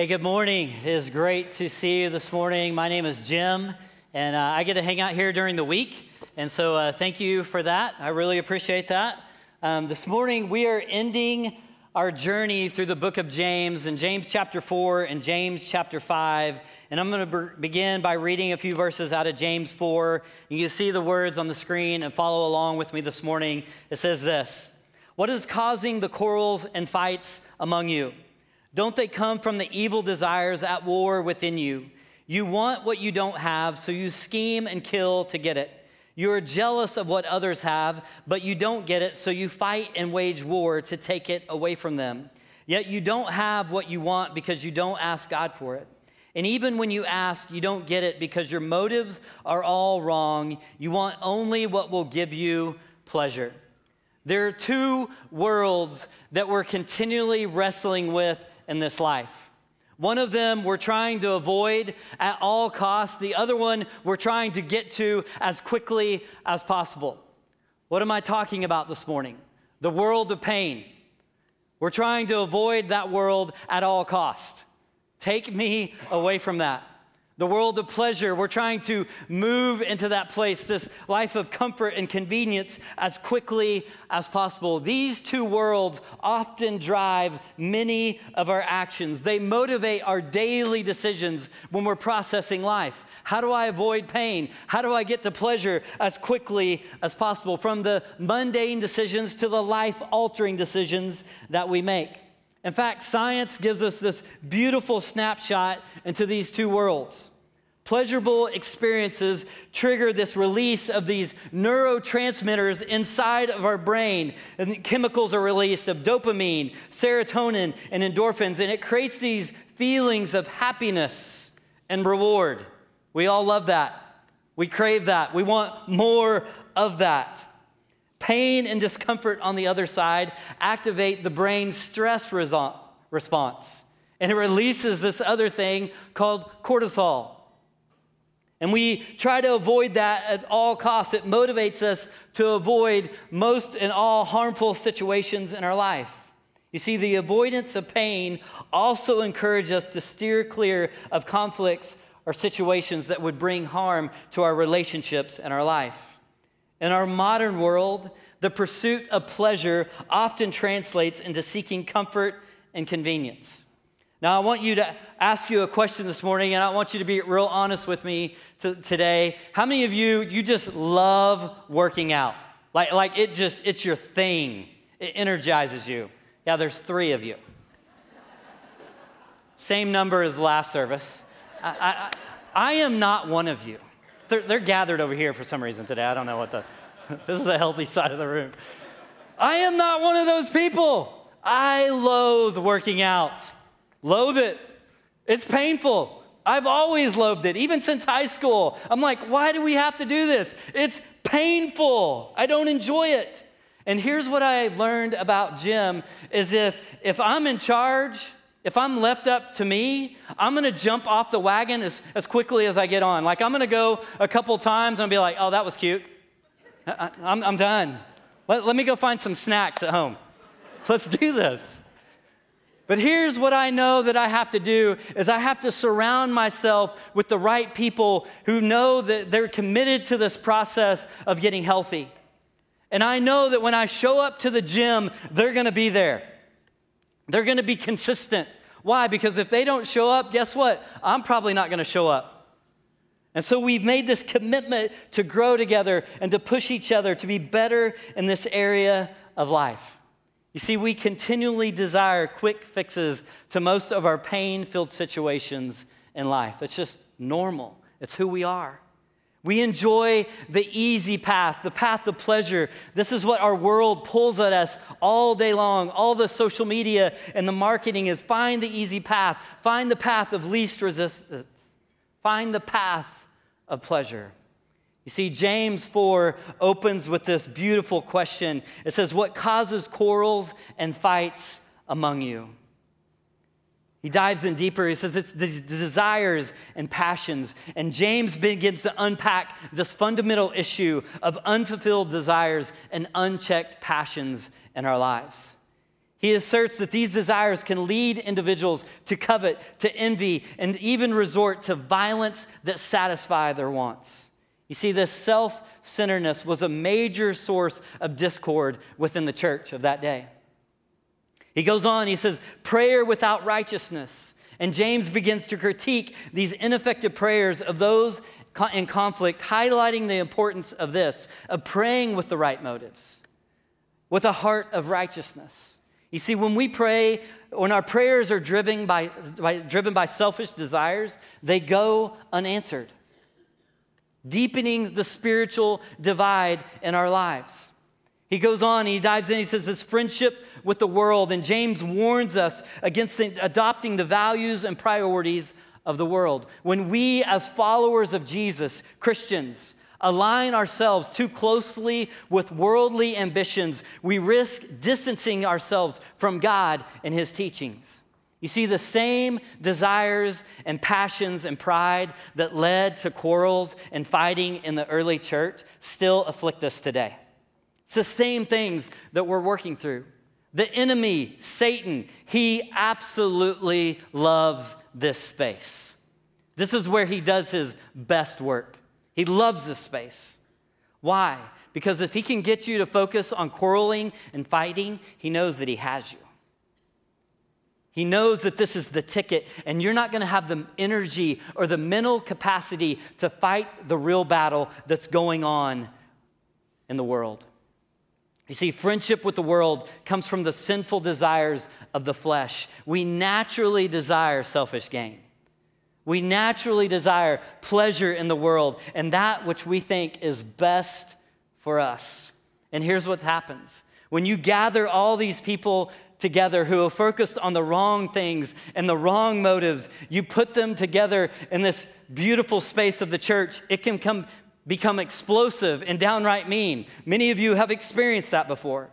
Hey, good morning. It is great to see you this morning. My name is Jim, and uh, I get to hang out here during the week. And so, uh, thank you for that. I really appreciate that. Um, this morning, we are ending our journey through the book of James in James chapter 4 and James chapter 5. And I'm going to be- begin by reading a few verses out of James 4. You can see the words on the screen and follow along with me this morning. It says this What is causing the quarrels and fights among you? Don't they come from the evil desires at war within you? You want what you don't have, so you scheme and kill to get it. You are jealous of what others have, but you don't get it, so you fight and wage war to take it away from them. Yet you don't have what you want because you don't ask God for it. And even when you ask, you don't get it because your motives are all wrong. You want only what will give you pleasure. There are two worlds that we're continually wrestling with in this life. One of them we're trying to avoid at all costs, the other one we're trying to get to as quickly as possible. What am I talking about this morning? The world of pain. We're trying to avoid that world at all cost. Take me away from that the world of pleasure. We're trying to move into that place, this life of comfort and convenience, as quickly as possible. These two worlds often drive many of our actions. They motivate our daily decisions when we're processing life. How do I avoid pain? How do I get to pleasure as quickly as possible? From the mundane decisions to the life altering decisions that we make. In fact, science gives us this beautiful snapshot into these two worlds. Pleasurable experiences trigger this release of these neurotransmitters inside of our brain. And chemicals are released of dopamine, serotonin, and endorphins, and it creates these feelings of happiness and reward. We all love that. We crave that. We want more of that. Pain and discomfort on the other side activate the brain's stress response, and it releases this other thing called cortisol. And we try to avoid that at all costs. It motivates us to avoid most and all harmful situations in our life. You see, the avoidance of pain also encourages us to steer clear of conflicts or situations that would bring harm to our relationships and our life. In our modern world, the pursuit of pleasure often translates into seeking comfort and convenience. Now, I want you to ask you a question this morning, and I want you to be real honest with me to, today. How many of you, you just love working out? Like, like it just, it's your thing. It energizes you. Yeah, there's three of you. Same number as last service. I, I, I am not one of you. They're, they're gathered over here for some reason today. I don't know what the, this is the healthy side of the room. I am not one of those people. I loathe working out. Loathe it. It's painful. I've always loathed it, even since high school. I'm like, why do we have to do this? It's painful. I don't enjoy it. And here's what I learned about Jim is if if I'm in charge, if I'm left up to me, I'm gonna jump off the wagon as, as quickly as I get on. Like I'm gonna go a couple times and be like, oh, that was cute. Uh, uh, I, am done. Let, let me go find some snacks at home. Let's do this. But here's what I know that I have to do is I have to surround myself with the right people who know that they're committed to this process of getting healthy. And I know that when I show up to the gym, they're going to be there. They're going to be consistent. Why? Because if they don't show up, guess what? I'm probably not going to show up. And so we've made this commitment to grow together and to push each other to be better in this area of life. You see, we continually desire quick fixes to most of our pain filled situations in life. It's just normal, it's who we are. We enjoy the easy path, the path of pleasure. This is what our world pulls at us all day long. All the social media and the marketing is find the easy path, find the path of least resistance, find the path of pleasure. You see, James 4 opens with this beautiful question. It says, What causes quarrels and fights among you? He dives in deeper. He says it's these desires and passions. And James begins to unpack this fundamental issue of unfulfilled desires and unchecked passions in our lives. He asserts that these desires can lead individuals to covet, to envy, and even resort to violence that satisfy their wants. You see, this self centeredness was a major source of discord within the church of that day. He goes on, he says, prayer without righteousness. And James begins to critique these ineffective prayers of those in conflict, highlighting the importance of this, of praying with the right motives, with a heart of righteousness. You see, when we pray, when our prayers are driven by, by, driven by selfish desires, they go unanswered, deepening the spiritual divide in our lives. He goes on, he dives in, he says, this friendship with the world. And James warns us against adopting the values and priorities of the world. When we, as followers of Jesus, Christians, align ourselves too closely with worldly ambitions, we risk distancing ourselves from God and His teachings. You see, the same desires and passions and pride that led to quarrels and fighting in the early church still afflict us today. It's the same things that we're working through. The enemy, Satan, he absolutely loves this space. This is where he does his best work. He loves this space. Why? Because if he can get you to focus on quarreling and fighting, he knows that he has you. He knows that this is the ticket, and you're not going to have the energy or the mental capacity to fight the real battle that's going on in the world. You see, friendship with the world comes from the sinful desires of the flesh. We naturally desire selfish gain. We naturally desire pleasure in the world and that which we think is best for us. And here's what happens when you gather all these people together who are focused on the wrong things and the wrong motives, you put them together in this beautiful space of the church, it can come become explosive and downright mean. Many of you have experienced that before.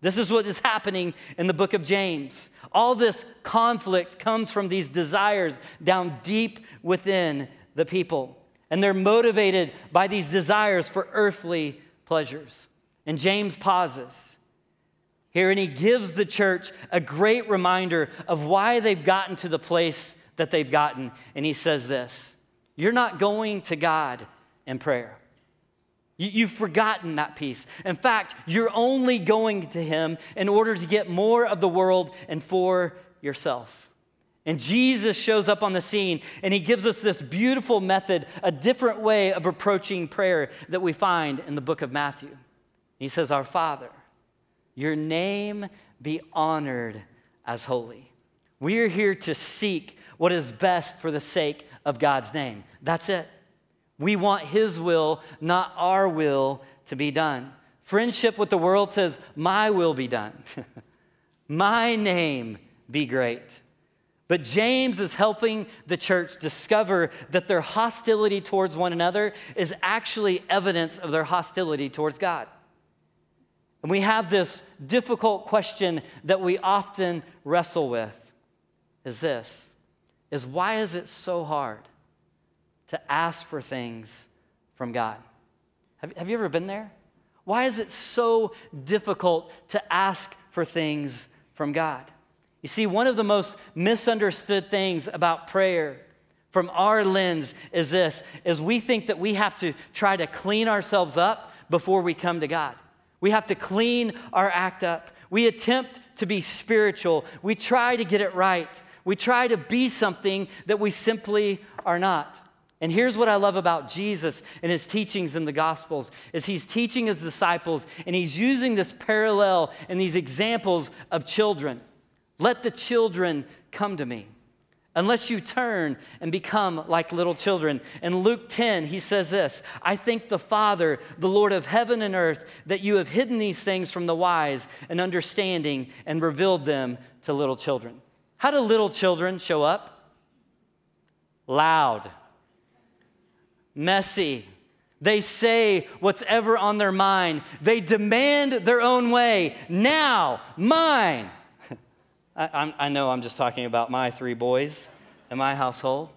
This is what is happening in the book of James. All this conflict comes from these desires down deep within the people. And they're motivated by these desires for earthly pleasures. And James pauses here and he gives the church a great reminder of why they've gotten to the place that they've gotten. And he says this You're not going to God in prayer. You, have forgotten that piece. In fact, you're only going to Him in order to get more of the world and for yourself. And Jesus shows up on the scene and He gives us this beautiful method, a different way of approaching prayer that we find in the book of Matthew. He says, Our Father, your name be honored as holy. We are here to seek what is best for the sake of God's name. That's it. We want His will, not our will, to be done. Friendship with the world says, My will be done. My name be great. But James is helping the church discover that their hostility towards one another is actually evidence of their hostility towards God. And we have this difficult question that we often wrestle with is this is why is it so hard to ask for things from God. Have, have you ever been there? Why is it so difficult to ask for things from God? You see, one of the most misunderstood things about prayer from our lens is this is we think that we have to try to clean ourselves up before we come to God. We have to clean our act up. We attempt to be spiritual. We try to get it right. We try to be something that we simply are not. And here's what I love about Jesus and his teachings in the Gospels is he's teaching his disciples and he's using this parallel and these examples of children. Let the children come to me. Unless you turn and become like little children. In Luke 10, he says this I thank the Father, the Lord of heaven and earth, that you have hidden these things from the wise and understanding and revealed them to little children. How do little children show up? Loud messy. They say what's ever on their mind. They demand their own way. Now, mine. I, I, know I'm just talking about my three boys in my household.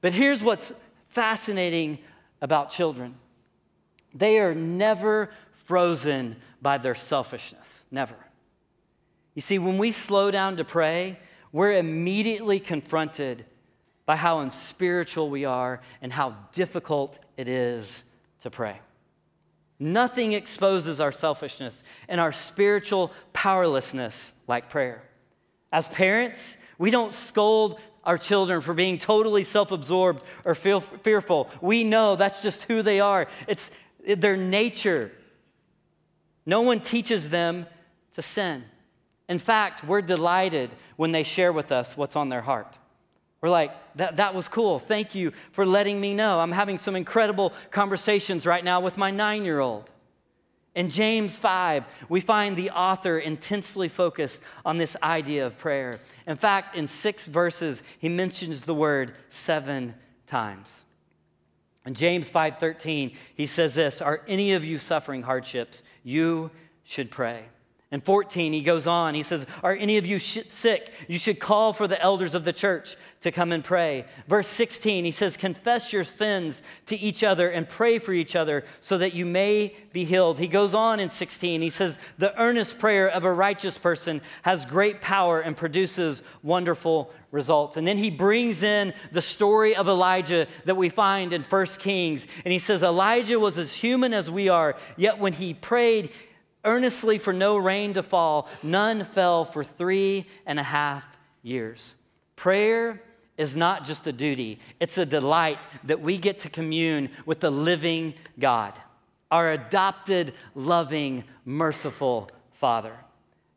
But here's what's fascinating about children they are never frozen by their selfishness. Never. You see, when we slow down to pray, we're immediately confronted by how unspiritual we are and how difficult it is to pray. Nothing exposes our selfishness and our spiritual powerlessness like prayer. As parents, we don't scold our children for being totally self absorbed or feel fearful. We know that's just who they are, it's their nature. No one teaches them to sin. In fact, we're delighted when they share with us what's on their heart. We're like, that, that was cool. Thank you for letting me know. I'm having some incredible conversations right now with my nine year old. In James 5, we find the author intensely focused on this idea of prayer. In fact, in six verses, he mentions the word seven times. In James 5:13, he says this, "Are any of you suffering hardships? You should pray." In 14, he goes on. He says, Are any of you sh- sick? You should call for the elders of the church to come and pray. Verse 16, he says, Confess your sins to each other and pray for each other so that you may be healed. He goes on in 16, he says, The earnest prayer of a righteous person has great power and produces wonderful results. And then he brings in the story of Elijah that we find in 1 Kings. And he says, Elijah was as human as we are, yet when he prayed, earnestly for no rain to fall. None fell for three and a half years. Prayer is not just a duty, it's a delight that we get to commune with the living God, our adopted, loving, merciful Father.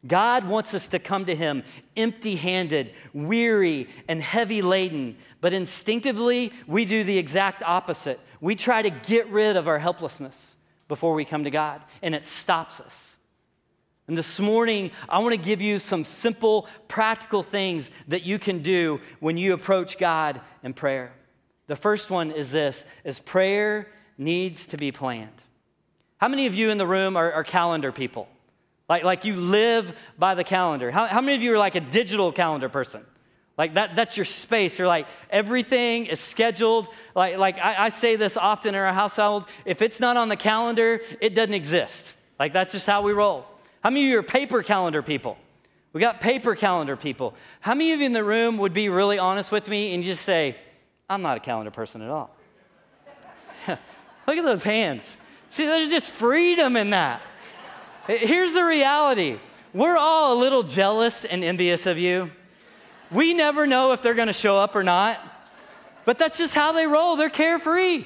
God wants us to come to Him empty handed, weary, and heavy laden, but instinctively we do the exact opposite. We try to get rid of our helplessness before we come to God, and it stops us. And this morning, I want to give you some simple, practical things that you can do when you approach God in prayer. The first one is this is prayer needs to be planned. How many of you in the room are, are calendar people? Like, like you live by the calendar. How, how many of you are like a digital calendar person? Like that, that's your space. You're like, everything is scheduled. Like, like I, I, say this often in our household if it's not on the calendar, it doesn't exist. Like that's just how we roll. How many of you are paper calendar people? We got paper calendar people. How many of you in the room would be really honest with me and just say, I'm not a calendar person at all? Look at those hands. See, there's just freedom in that. Here's the reality we're all a little jealous and envious of you. We never know if they're going to show up or not. But that's just how they roll. They're carefree.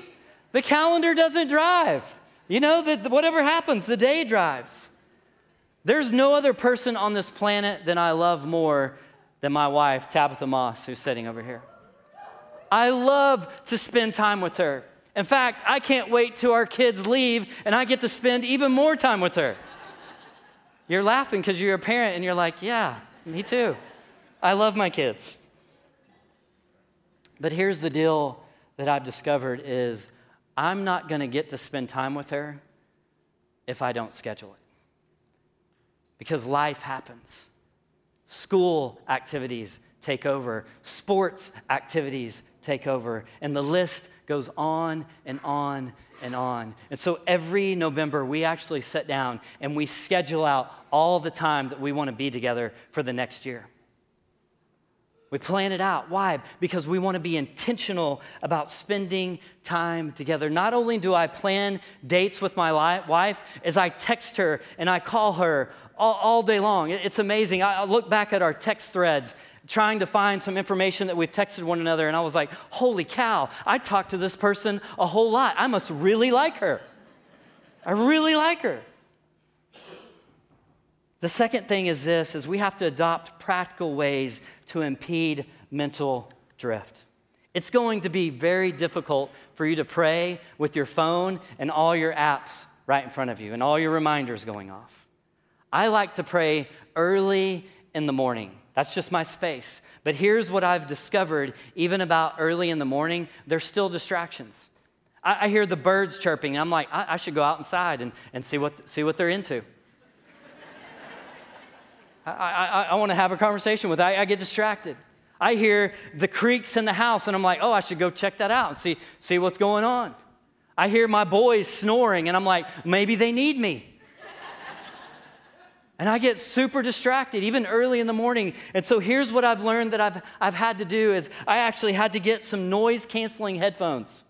The calendar doesn't drive. You know, that whatever happens, the day drives. There's no other person on this planet that I love more than my wife, Tabitha Moss, who's sitting over here. I love to spend time with her. In fact, I can't wait till our kids leave and I get to spend even more time with her. You're laughing because you're a parent and you're like, yeah, me too. I love my kids. But here's the deal that I've discovered is I'm not going to get to spend time with her if I don't schedule it. Because life happens. School activities take over, sports activities take over, and the list goes on and on and on. And so every November, we actually sit down and we schedule out all the time that we want to be together for the next year. We plan it out. Why? Because we want to be intentional about spending time together. Not only do I plan dates with my wife, as I text her and I call her all, all day long. It's amazing. I look back at our text threads trying to find some information that we've texted one another, and I was like, holy cow, I talked to this person a whole lot. I must really like her. I really like her. The second thing is this is we have to adopt practical ways to impede mental drift. It's going to be very difficult for you to pray with your phone and all your apps right in front of you and all your reminders going off. I like to pray early in the morning. That's just my space. But here's what I've discovered even about early in the morning, there's still distractions. I, I hear the birds chirping, and I'm like, I, I should go out inside and, and see, what, see what they're into. I, I, I want to have a conversation with. I, I get distracted. I hear the creaks in the house, and I'm like, oh, I should go check that out and see, see what's going on. I hear my boys snoring, and I'm like, maybe they need me. And I get super distracted, even early in the morning. And so here's what I've learned that I've, I've had to do is I actually had to get some noise canceling headphones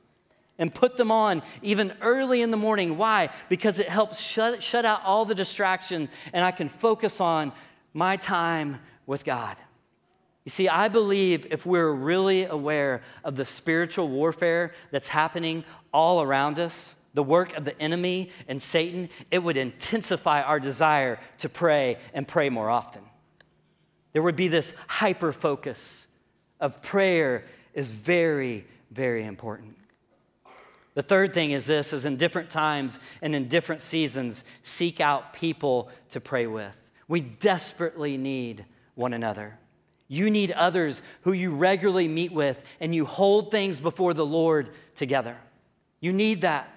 and put them on even early in the morning. Why? Because it helps shut, shut out all the distraction and I can focus on my time with God. You see, I believe if we're really aware of the spiritual warfare that's happening all around us, the work of the enemy and Satan, it would intensify our desire to pray and pray more often. There would be this hyper focus of prayer is very, very important. The third thing is this is in different times and in different seasons, seek out people to pray with. We desperately need one another. You need others who you regularly meet with and you hold things before the Lord together. You need that.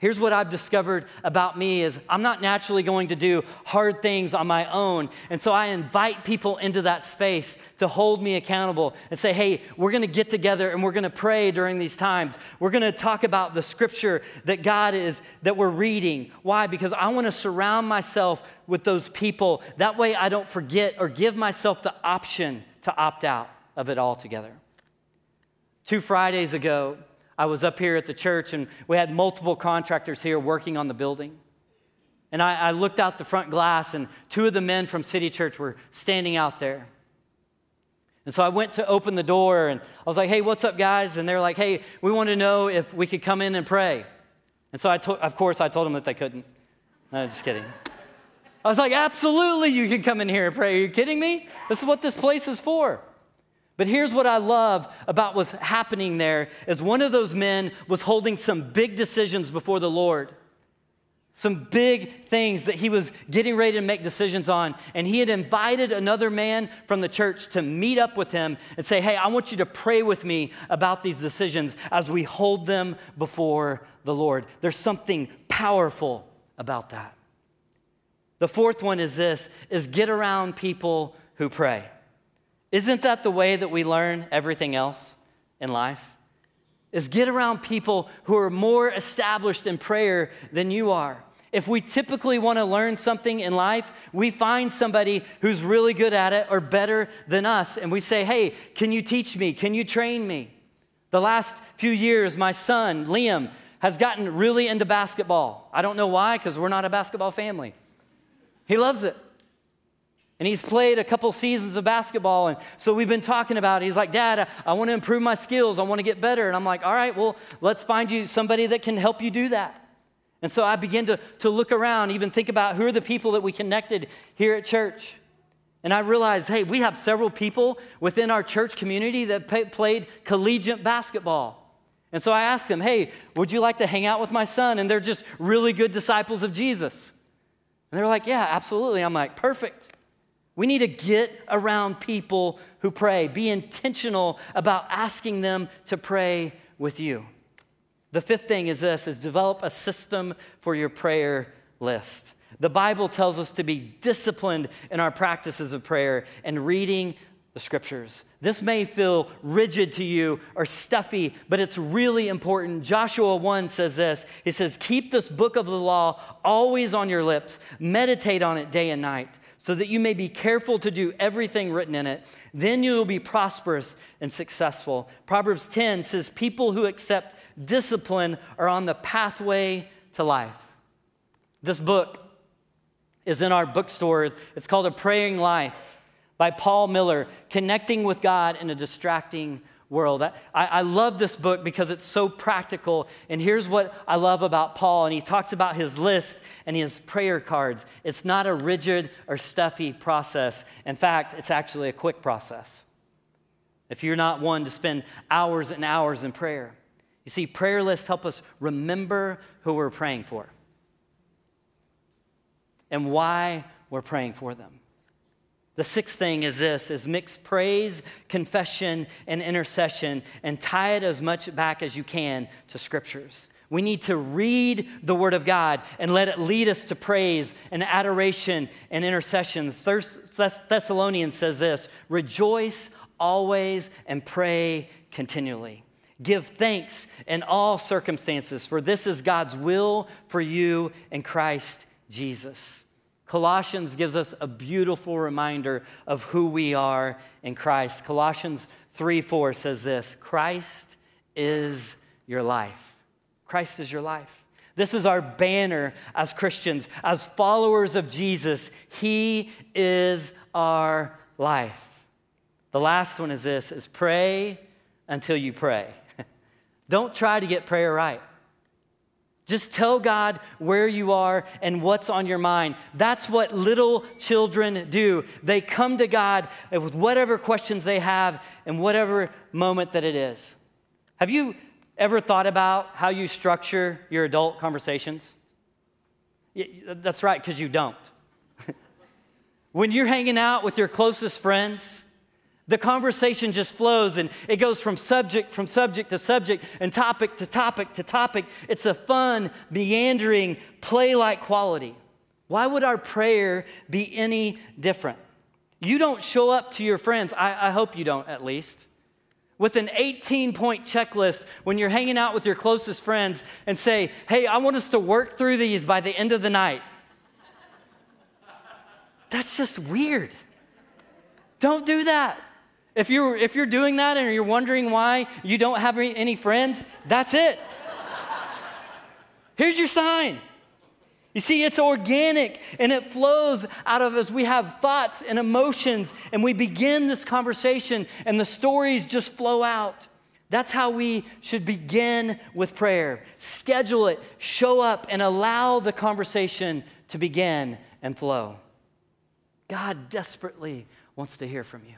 Here's what I've discovered about me is I'm not naturally going to do hard things on my own. And so I invite people into that space to hold me accountable and say, "Hey, we're going to get together and we're going to pray during these times. We're going to talk about the scripture that God is that we're reading. Why? Because I want to surround myself with those people. That way I don't forget or give myself the option to opt out of it altogether." 2 Fridays ago, I was up here at the church and we had multiple contractors here working on the building. And I, I, looked out the front glass, and two of the men from City Church were standing out there. And so I went to open the door, and I was like, hey, what's up, guys? And they're like, hey, we want to know if we could come in and pray. And so I, to- of course, I told them that they couldn't. No, just kidding. I was like, absolutely, you can come in here and pray. Are you kidding me? This is what this place is for. But here's what I love about what's happening there is one of those men was holding some big decisions before the Lord. Some big things that he was getting ready to make decisions on. And he had invited another man from the church to meet up with him and say, Hey, I want you to pray with me about these decisions as we hold them before the Lord. There's something powerful about that. The fourth one is this is get around people who pray. Isn't that the way that we learn everything else in life? Is get around people who are more established in prayer than you are. If we typically want to learn something in life, we find somebody who's really good at it or better than us, and we say, Hey, can you teach me? Can you train me? The last few years, my son, Liam, has gotten really into basketball. I don't know why, because we're not a basketball family. He loves it. And he's played a couple seasons of basketball. And so we've been talking about it. He's like, Dad, I, I want to improve my skills. I want to get better. And I'm like, all right, well, let's find you somebody that can help you do that. And so I begin to, to look around, even think about who are the people that we connected here at church. And I realized, hey, we have several people within our church community that pay, played collegiate basketball. And so I asked them, hey, would you like to hang out with my son? And they're just really good disciples of Jesus. And they're like, yeah, absolutely. I'm like, perfect. We need to get around people who pray. Be intentional about asking them to pray with you. The fifth thing is this is develop a system for your prayer list. The Bible tells us to be disciplined in our practices of prayer and reading the scriptures. This may feel rigid to you or stuffy, but it's really important. Joshua 1 says this He says, Keep this book of the law always on your lips, meditate on it day and night so that you may be careful to do everything written in it. Then you will be prosperous and successful. Proverbs 10 says, People who accept discipline are on the pathway to life. This book is in our bookstore. It's called A Praying Life by Paul Miller, connecting with God in a distracting world. I, I, love this book because it's so practical. And here's what I love about Paul, and he talks about his list and his prayer cards. It's not a rigid or stuffy process. In fact, it's actually a quick process. If you're not one to spend hours and hours in prayer, you see, prayer lists help us remember who we're praying for and why we're praying for them. The sixth thing is this is mix praise, confession, and intercession and tie it as much back as you can to scriptures. We need to read the Word of God and let it lead us to praise and adoration and intercessions. Thessalonians says this rejoice always and pray continually. Give thanks in all circumstances, for this is God's will for you in Christ Jesus. Colossians gives us a beautiful reminder of who we are in Christ. Colossians 3 4 says this Christ is your life. Christ is your life. This is our banner as Christians, as followers of Jesus. He is our life. The last one is this is pray until you pray. Don't try to get prayer right. Just tell God where you are and what's on your mind. That's what little children do. They come to God with whatever questions they have in whatever moment that it is. Have you ever thought about how you structure your adult conversations? That's right, because you don't. when you're hanging out with your closest friends, the conversation just flows and it goes from subject from subject to subject and topic to topic to topic. It's a fun, meandering, play like quality. Why would our prayer be any different? You don't show up to your friends, I, I hope you don't at least, with an 18 point checklist when you're hanging out with your closest friends and say, hey, I want us to work through these by the end of the night. That's just weird. Don't do that. If you're, if you're doing that and you're wondering why you don't have any friends, that's it. Here's your sign. You see, it's organic and it flows out of us. We have thoughts and emotions, and we begin this conversation, and the stories just flow out. That's how we should begin with prayer. Schedule it, show up, and allow the conversation to begin and flow. God desperately wants to hear from you.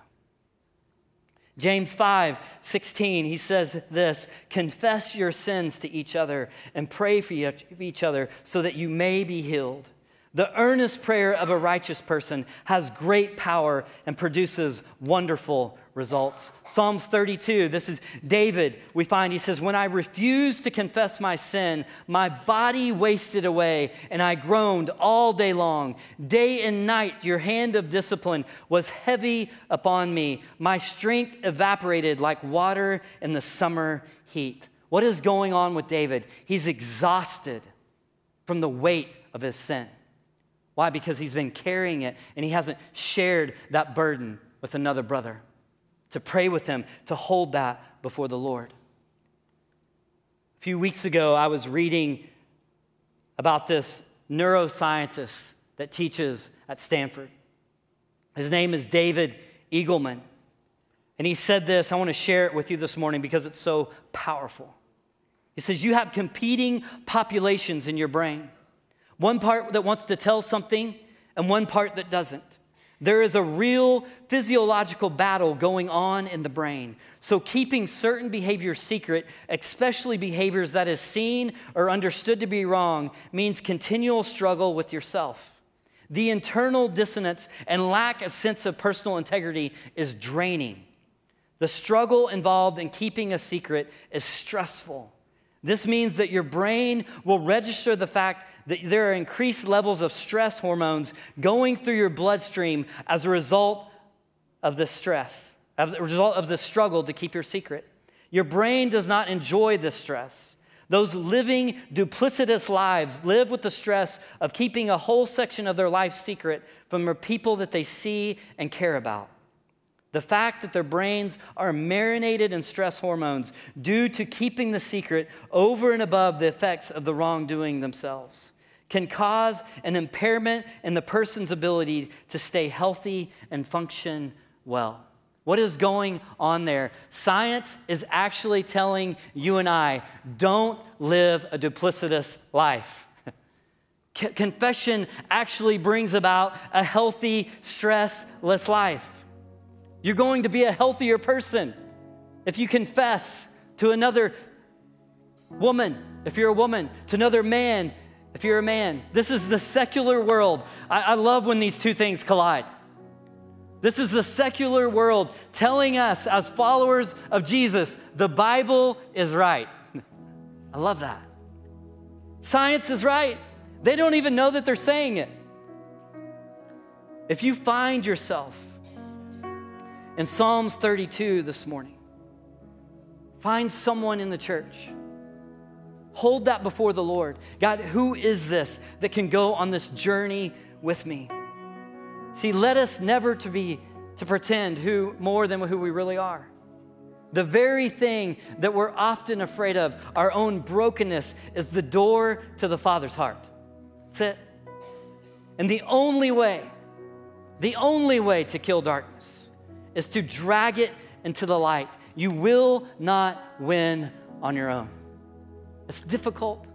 James 5 16, he says this Confess your sins to each other and pray for each other so that you may be healed. The earnest prayer of a righteous person has great power and produces wonderful results. Psalms 32, this is David. We find he says, When I refused to confess my sin, my body wasted away, and I groaned all day long. Day and night, your hand of discipline was heavy upon me. My strength evaporated like water in the summer heat. What is going on with David? He's exhausted from the weight of his sin. Why? Because he's been carrying it and he hasn't shared that burden with another brother. To pray with him, to hold that before the Lord. A few weeks ago, I was reading about this neuroscientist that teaches at Stanford. His name is David Eagleman. And he said this, I want to share it with you this morning because it's so powerful. He says, You have competing populations in your brain one part that wants to tell something and one part that doesn't. There is a real physiological battle going on in the brain. So, keeping certain behavior secret, especially behaviors that is seen or understood to be wrong, means continual struggle with yourself. The internal dissonance and lack of sense of personal integrity is draining. The struggle involved in keeping a secret is stressful. This means that your brain will register the fact that there are increased levels of stress hormones going through your bloodstream as a result of the stress, as a result of the struggle to keep your secret. Your brain does not enjoy this stress. Those living duplicitous lives live with the stress of keeping a whole section of their life secret from the people that they see and care about. The fact that their brains are marinated in stress hormones due to keeping the secret over and above the effects of the wrongdoing themselves can cause an impairment in the person's ability to stay healthy and function well. What is going on there? Science is actually telling you and I don't live a duplicitous life. Confession actually brings about a healthy, stressless life. You're going to be a healthier person if you confess to another woman, if you're a woman, to another man, if you're a man. This is the secular world. I, I love when these two things collide. This is the secular world telling us, as followers of Jesus, the Bible is right. I love that. Science is right. They don't even know that they're saying it. If you find yourself in Psalms 32 this morning. Find someone in the church. Hold that before the Lord. God, who is this that can go on this journey with me. See, let us never to be to pretend who more than who we really are. The very thing that we're often afraid of, our own brokenness, is the door to the Father's heart. That's it. And the only way, the only way to kill darkness is to drag it into the light. You will not win on your own. It's difficult.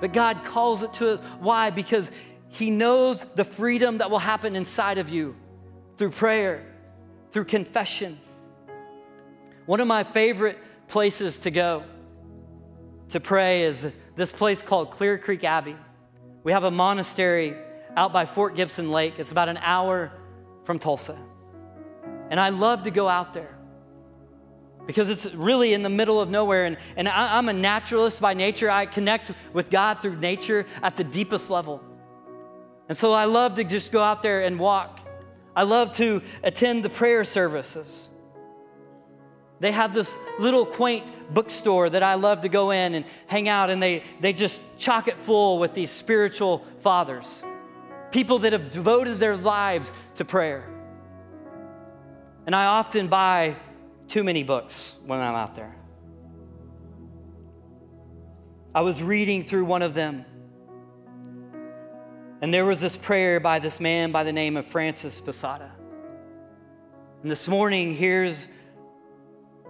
But God calls it to us. Why? Because He knows the freedom that will happen inside of you through prayer, through confession. One of my favorite places to go to pray is this place called Clear Creek Abbey. We have a monastery out by Fort Gibson Lake. It's about an hour from Tulsa. And I love to go out there because it's really in the middle of nowhere. And, and I, I'm a naturalist by nature. I connect with God through nature at the deepest level. And so I love to just go out there and walk. I love to attend the prayer services. They have this little quaint bookstore that I love to go in and hang out, and they, they just chock it full with these spiritual fathers, people that have devoted their lives to prayer. And I often buy too many books when I'm out there. I was reading through one of them, and there was this prayer by this man by the name of Francis Posada. And this morning, here's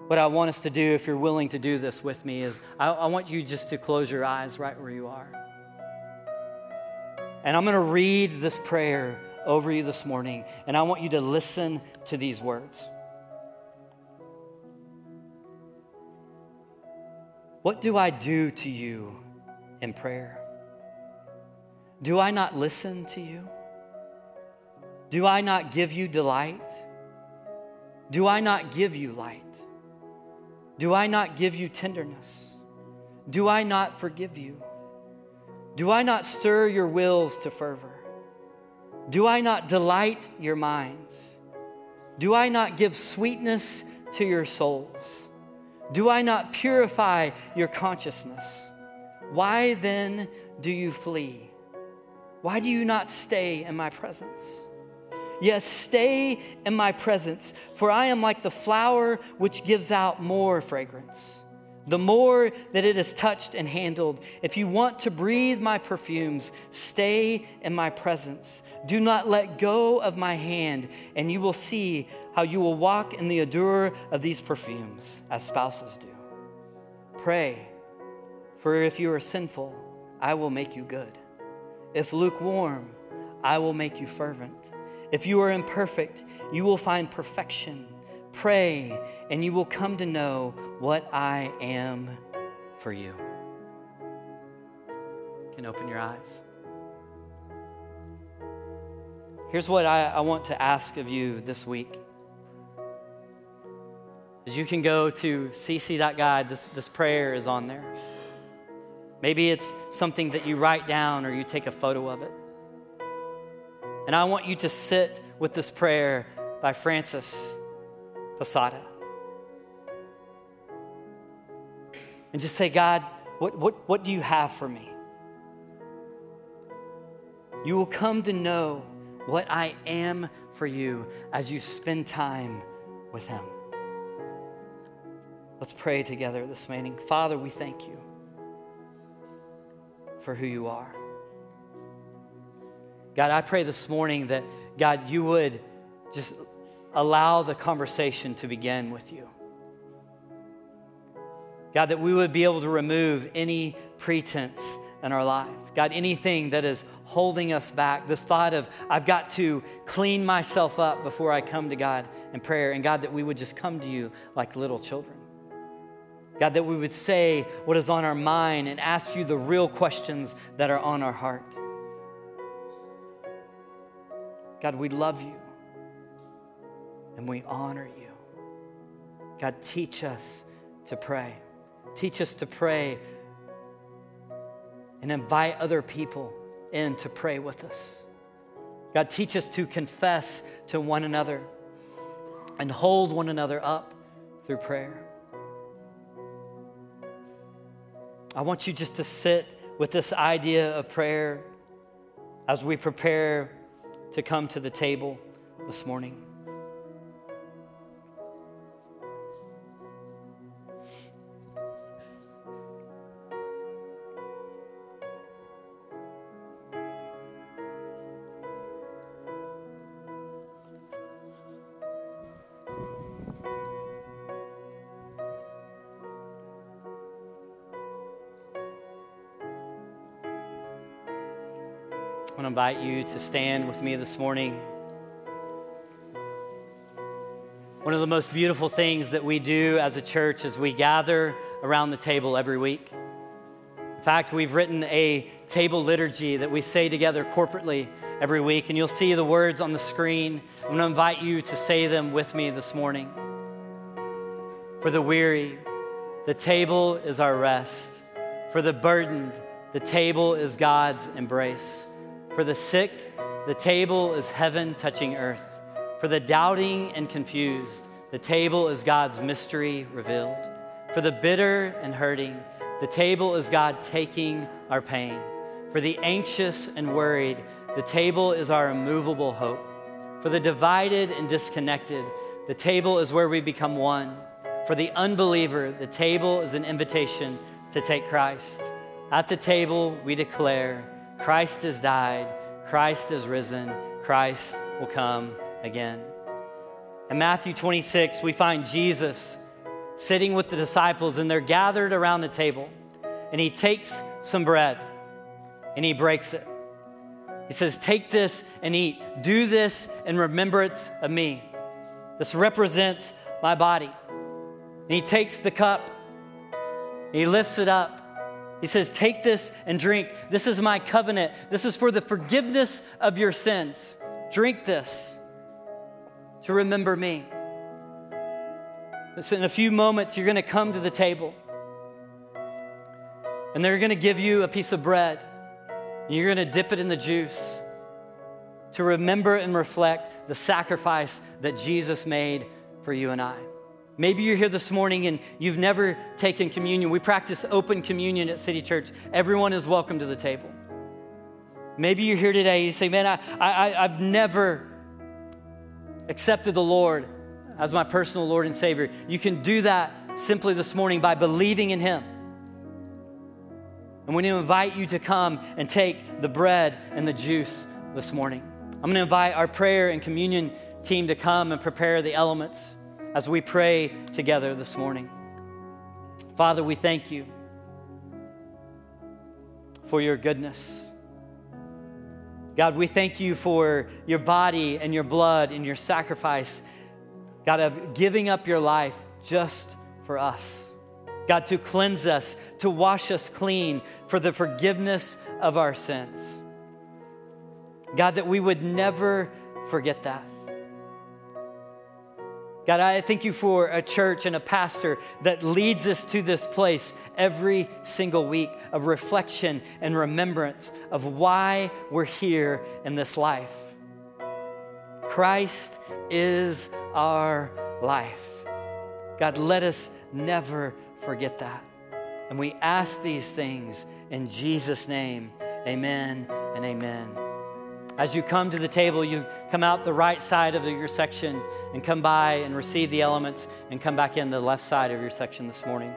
what I want us to do, if you're willing to do this with me, is I, I want you just to close your eyes right where you are. And I'm going to read this prayer over you this morning, and I want you to listen to these words. What do I do to you in prayer? Do I not listen to you? Do I not give you delight? Do I not give you light? Do I not give you tenderness? Do I not forgive you? Do I not stir your wills to fervor? Do I not delight your minds? Do I not give sweetness to your souls? Do I not purify your consciousness? Why then do you flee? Why do you not stay in my presence? Yes, stay in my presence, for I am like the flower which gives out more fragrance. The more that it is touched and handled, if you want to breathe my perfumes, stay in my presence. Do not let go of my hand, and you will see how you will walk in the odor of these perfumes as spouses do. Pray, for if you are sinful, I will make you good. If lukewarm, I will make you fervent. If you are imperfect, you will find perfection. Pray, and you will come to know what I am for you. You can open your eyes. Here's what I, I want to ask of you this week. Is you can go to cc.guide, this, this prayer is on there. Maybe it's something that you write down or you take a photo of it. And I want you to sit with this prayer by Francis Posada. And just say, God, what, what, what do you have for me? You will come to know what I am for you as you spend time with Him. Let's pray together this morning. Father, we thank you for who you are. God, I pray this morning that, God, you would just allow the conversation to begin with you. God, that we would be able to remove any pretense in our life. God, anything that is holding us back, this thought of, I've got to clean myself up before I come to God in prayer. And God, that we would just come to you like little children. God, that we would say what is on our mind and ask you the real questions that are on our heart. God, we love you and we honor you. God, teach us to pray. Teach us to pray and invite other people in to pray with us. God, teach us to confess to one another and hold one another up through prayer. I want you just to sit with this idea of prayer as we prepare to come to the table this morning. Invite you to stand with me this morning. One of the most beautiful things that we do as a church is we gather around the table every week. In fact, we've written a table liturgy that we say together corporately every week, and you'll see the words on the screen. I'm going to invite you to say them with me this morning. For the weary, the table is our rest. For the burdened, the table is God's embrace. For the sick, the table is heaven touching earth. For the doubting and confused, the table is God's mystery revealed. For the bitter and hurting, the table is God taking our pain. For the anxious and worried, the table is our immovable hope. For the divided and disconnected, the table is where we become one. For the unbeliever, the table is an invitation to take Christ. At the table, we declare, Christ has died, Christ has risen, Christ will come again. In Matthew 26, we find Jesus sitting with the disciples, and they're gathered around the table. And he takes some bread and he breaks it. He says, Take this and eat. Do this in remembrance of me. This represents my body. And he takes the cup, he lifts it up, he says, Take this and drink. This is my covenant. This is for the forgiveness of your sins. Drink this to remember me. So in a few moments, you're going to come to the table, and they're going to give you a piece of bread, and you're going to dip it in the juice to remember and reflect the sacrifice that Jesus made for you and I. Maybe you're here this morning and you've never taken communion. We practice open communion at City Church. Everyone is welcome to the table. Maybe you're here today, and you say, Man, I, I, I've never accepted the Lord as my personal Lord and Savior. You can do that simply this morning by believing in Him. And we to invite you to come and take the bread and the juice this morning. I'm going to invite our prayer and communion team to come and prepare the elements as we pray together this morning. Father, we thank you for your goodness. God, we thank you for your body and your blood and your sacrifice, God, of giving up your life just for us. God, to cleanse us, to wash us clean for the forgiveness of our sins. God, that we would never forget that. God, I thank you for a church and a pastor that leads us to this place every single week of reflection and remembrance of why we're here in this life. Christ is our life. God, let us never forget that. And we ask these things in Jesus' name. Amen and amen. As you come to the table, you come out the right side of your section and come by and receive the elements and come back in the left side of your section this morning.